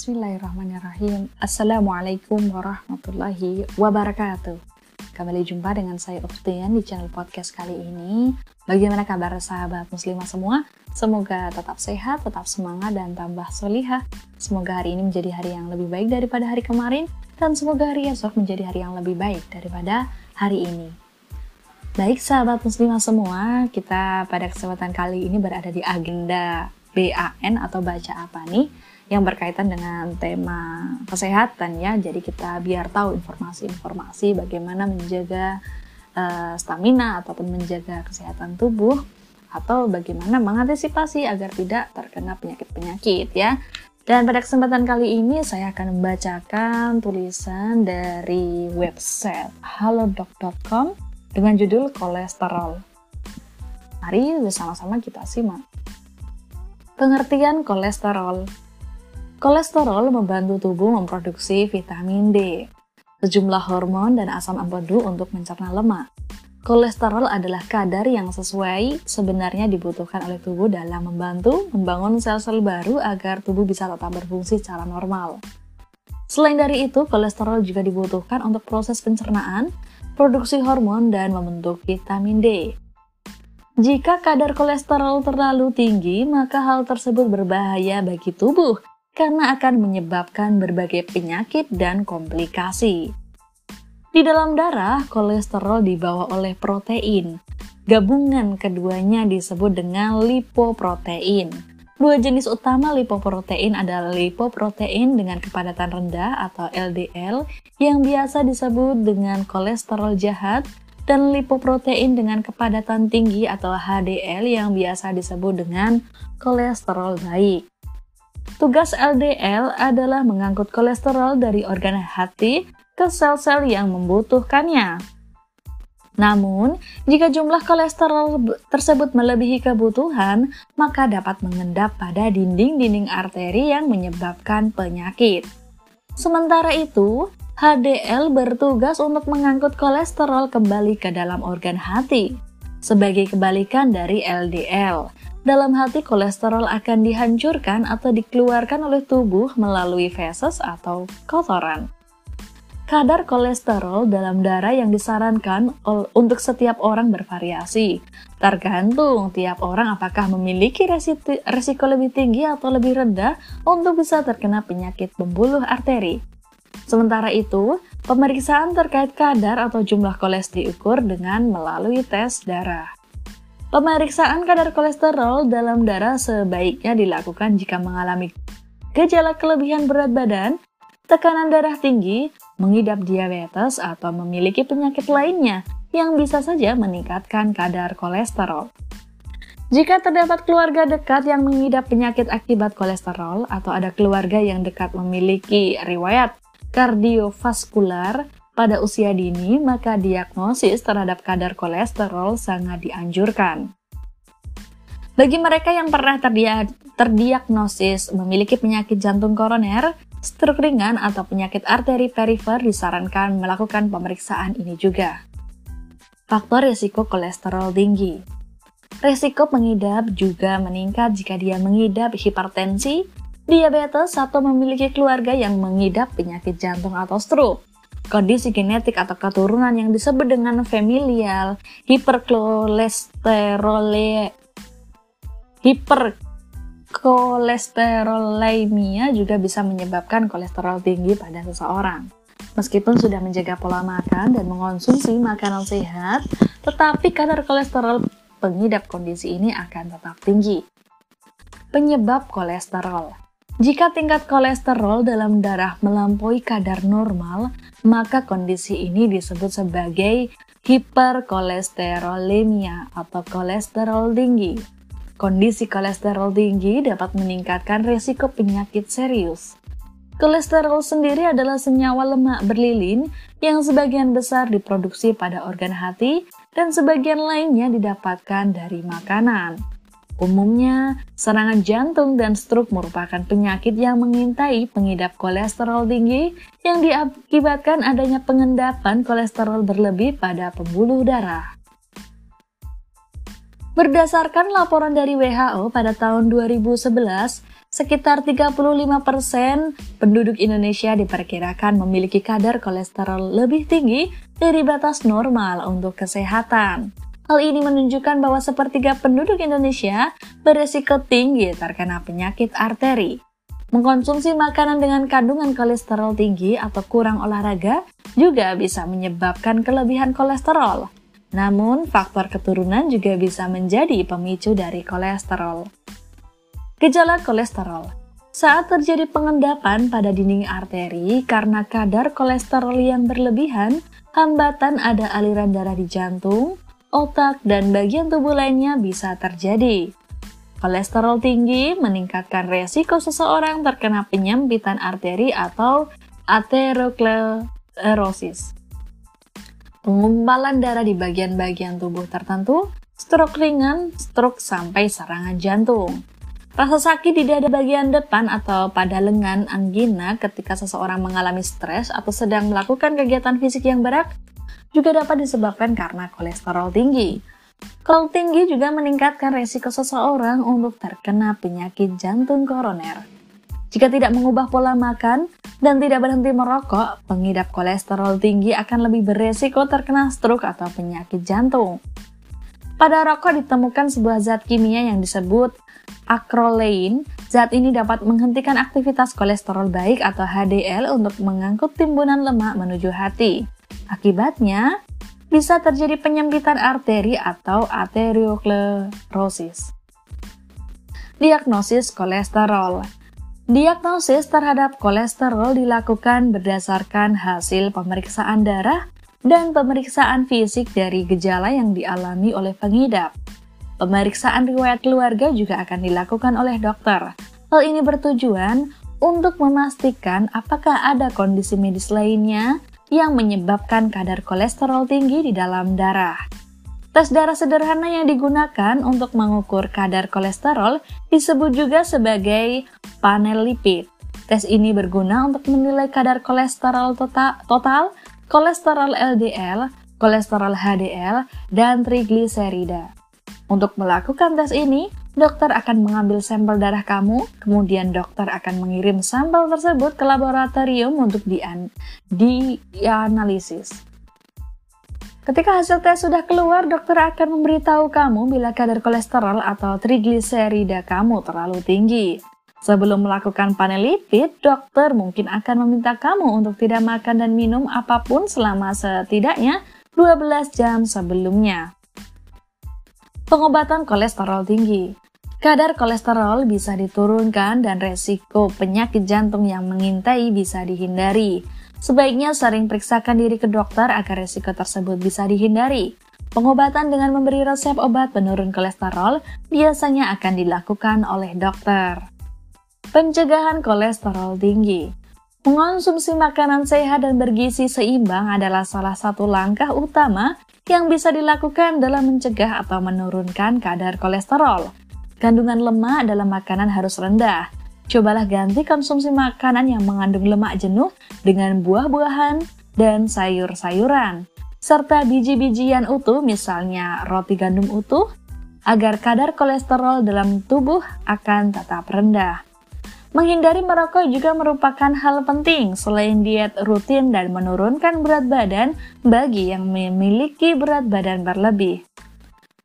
Bismillahirrahmanirrahim. Assalamualaikum warahmatullahi wabarakatuh. Kembali jumpa dengan saya Uftian di channel podcast kali ini. Bagaimana kabar sahabat muslimah semua? Semoga tetap sehat, tetap semangat, dan tambah solihah. Semoga hari ini menjadi hari yang lebih baik daripada hari kemarin, dan semoga hari esok menjadi hari yang lebih baik daripada hari ini. Baik sahabat muslimah semua, kita pada kesempatan kali ini berada di agenda BAN atau baca apa nih? Yang berkaitan dengan tema kesehatan ya. Jadi kita biar tahu informasi-informasi bagaimana menjaga uh, stamina ataupun menjaga kesehatan tubuh atau bagaimana mengantisipasi agar tidak terkena penyakit-penyakit ya. Dan pada kesempatan kali ini saya akan membacakan tulisan dari website halodoc.com dengan judul kolesterol. Mari bersama-sama kita simak. Pengertian kolesterol Kolesterol membantu tubuh memproduksi vitamin D, sejumlah hormon dan asam amino untuk mencerna lemak. Kolesterol adalah kadar yang sesuai sebenarnya dibutuhkan oleh tubuh dalam membantu membangun sel-sel baru agar tubuh bisa tetap berfungsi secara normal. Selain dari itu, kolesterol juga dibutuhkan untuk proses pencernaan, produksi hormon, dan membentuk vitamin D. Jika kadar kolesterol terlalu tinggi, maka hal tersebut berbahaya bagi tubuh karena akan menyebabkan berbagai penyakit dan komplikasi. Di dalam darah, kolesterol dibawa oleh protein. Gabungan keduanya disebut dengan lipoprotein. Dua jenis utama lipoprotein adalah lipoprotein dengan kepadatan rendah atau LDL yang biasa disebut dengan kolesterol jahat dan lipoprotein dengan kepadatan tinggi atau HDL yang biasa disebut dengan kolesterol baik. Tugas LDL adalah mengangkut kolesterol dari organ hati ke sel-sel yang membutuhkannya. Namun, jika jumlah kolesterol tersebut melebihi kebutuhan, maka dapat mengendap pada dinding-dinding arteri yang menyebabkan penyakit. Sementara itu, HDL bertugas untuk mengangkut kolesterol kembali ke dalam organ hati, sebagai kebalikan dari LDL, dalam hati kolesterol akan dihancurkan atau dikeluarkan oleh tubuh melalui feses atau kotoran. Kadar kolesterol dalam darah yang disarankan untuk setiap orang bervariasi, tergantung tiap orang apakah memiliki resiko lebih tinggi atau lebih rendah untuk bisa terkena penyakit pembuluh arteri. Sementara itu, pemeriksaan terkait kadar atau jumlah kolesterol diukur dengan melalui tes darah. Pemeriksaan kadar kolesterol dalam darah sebaiknya dilakukan jika mengalami gejala kelebihan berat badan, tekanan darah tinggi, mengidap diabetes, atau memiliki penyakit lainnya yang bisa saja meningkatkan kadar kolesterol. Jika terdapat keluarga dekat yang mengidap penyakit akibat kolesterol atau ada keluarga yang dekat memiliki riwayat kardiovaskular, pada usia dini, maka diagnosis terhadap kadar kolesterol sangat dianjurkan. Bagi mereka yang pernah terdia terdiagnosis memiliki penyakit jantung koroner, stroke ringan, atau penyakit arteri perifer disarankan melakukan pemeriksaan ini juga. Faktor risiko kolesterol tinggi Resiko pengidap juga meningkat jika dia mengidap hipertensi, diabetes, atau memiliki keluarga yang mengidap penyakit jantung atau stroke kondisi genetik atau keturunan yang disebut dengan familial hiperkolesterole hiperkolesterolemia juga bisa menyebabkan kolesterol tinggi pada seseorang. Meskipun sudah menjaga pola makan dan mengonsumsi makanan sehat, tetapi kadar kolesterol pengidap kondisi ini akan tetap tinggi. Penyebab kolesterol jika tingkat kolesterol dalam darah melampaui kadar normal, maka kondisi ini disebut sebagai hiperkolesterolemia atau kolesterol tinggi. Kondisi kolesterol tinggi dapat meningkatkan risiko penyakit serius. Kolesterol sendiri adalah senyawa lemak berlilin yang sebagian besar diproduksi pada organ hati dan sebagian lainnya didapatkan dari makanan. Umumnya, serangan jantung dan stroke merupakan penyakit yang mengintai pengidap kolesterol tinggi yang diakibatkan adanya pengendapan kolesterol berlebih pada pembuluh darah. Berdasarkan laporan dari WHO pada tahun 2011, sekitar 35% penduduk Indonesia diperkirakan memiliki kadar kolesterol lebih tinggi dari batas normal untuk kesehatan. Hal ini menunjukkan bahwa sepertiga penduduk Indonesia beresiko tinggi terkena penyakit arteri. Mengkonsumsi makanan dengan kandungan kolesterol tinggi atau kurang olahraga juga bisa menyebabkan kelebihan kolesterol. Namun, faktor keturunan juga bisa menjadi pemicu dari kolesterol. Gejala kolesterol saat terjadi pengendapan pada dinding arteri karena kadar kolesterol yang berlebihan, hambatan ada aliran darah di jantung, otak, dan bagian tubuh lainnya bisa terjadi. Kolesterol tinggi meningkatkan resiko seseorang terkena penyempitan arteri atau aterosclerosis. Pengumpalan darah di bagian-bagian tubuh tertentu, stroke ringan, stroke sampai serangan jantung. Rasa sakit di dada bagian depan atau pada lengan anggina ketika seseorang mengalami stres atau sedang melakukan kegiatan fisik yang berat juga dapat disebabkan karena kolesterol tinggi. Kol tinggi juga meningkatkan resiko seseorang untuk terkena penyakit jantung koroner. Jika tidak mengubah pola makan dan tidak berhenti merokok, pengidap kolesterol tinggi akan lebih beresiko terkena stroke atau penyakit jantung. Pada rokok ditemukan sebuah zat kimia yang disebut acrolein. Zat ini dapat menghentikan aktivitas kolesterol baik atau HDL untuk mengangkut timbunan lemak menuju hati. Akibatnya, bisa terjadi penyempitan arteri atau arteriosclerosis. Diagnosis kolesterol Diagnosis terhadap kolesterol dilakukan berdasarkan hasil pemeriksaan darah dan pemeriksaan fisik dari gejala yang dialami oleh pengidap. Pemeriksaan riwayat keluarga juga akan dilakukan oleh dokter. Hal ini bertujuan untuk memastikan apakah ada kondisi medis lainnya yang menyebabkan kadar kolesterol tinggi di dalam darah. Tes darah sederhana yang digunakan untuk mengukur kadar kolesterol disebut juga sebagai panel lipid. Tes ini berguna untuk menilai kadar kolesterol total, total kolesterol LDL, kolesterol HDL, dan trigliserida. Untuk melakukan tes ini, dokter akan mengambil sampel darah kamu, kemudian dokter akan mengirim sampel tersebut ke laboratorium untuk dianalisis. Ketika hasil tes sudah keluar, dokter akan memberitahu kamu bila kadar kolesterol atau trigliserida kamu terlalu tinggi. Sebelum melakukan panel lipid, dokter mungkin akan meminta kamu untuk tidak makan dan minum apa pun selama setidaknya 12 jam sebelumnya. Pengobatan kolesterol tinggi. Kadar kolesterol bisa diturunkan dan resiko penyakit jantung yang mengintai bisa dihindari. Sebaiknya sering periksakan diri ke dokter agar resiko tersebut bisa dihindari. Pengobatan dengan memberi resep obat penurun kolesterol biasanya akan dilakukan oleh dokter. Pencegahan kolesterol tinggi. Mengonsumsi makanan sehat dan bergizi seimbang adalah salah satu langkah utama yang bisa dilakukan dalam mencegah atau menurunkan kadar kolesterol. Kandungan lemak dalam makanan harus rendah. Cobalah ganti konsumsi makanan yang mengandung lemak jenuh dengan buah-buahan dan sayur-sayuran, serta biji-bijian utuh misalnya roti gandum utuh, agar kadar kolesterol dalam tubuh akan tetap rendah. Menghindari merokok juga merupakan hal penting selain diet rutin dan menurunkan berat badan bagi yang memiliki berat badan berlebih.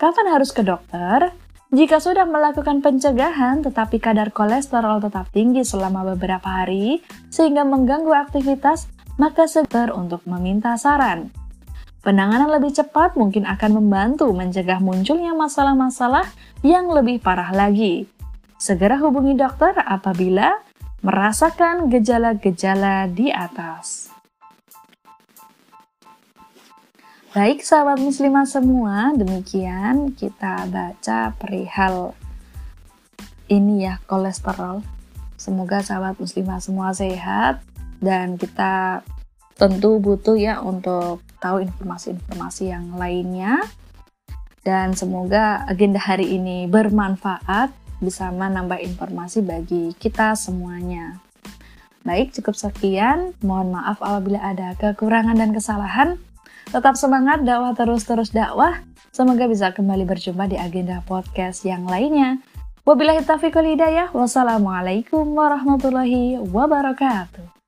Kapan harus ke dokter? Jika sudah melakukan pencegahan tetapi kadar kolesterol tetap tinggi selama beberapa hari sehingga mengganggu aktivitas, maka segera untuk meminta saran. Penanganan lebih cepat mungkin akan membantu mencegah munculnya masalah-masalah yang lebih parah lagi. Segera hubungi dokter apabila merasakan gejala-gejala di atas. Baik sahabat muslimah semua, demikian kita baca perihal ini ya kolesterol. Semoga sahabat muslimah semua sehat dan kita tentu butuh ya untuk tahu informasi-informasi yang lainnya. Dan semoga agenda hari ini bermanfaat bisa menambah informasi bagi kita semuanya. Baik, cukup sekian. Mohon maaf apabila ada kekurangan dan kesalahan. Tetap semangat dakwah terus-terus dakwah. Semoga bisa kembali berjumpa di agenda podcast yang lainnya. Wabillahi taufiq wal hidayah. Wassalamualaikum warahmatullahi wabarakatuh.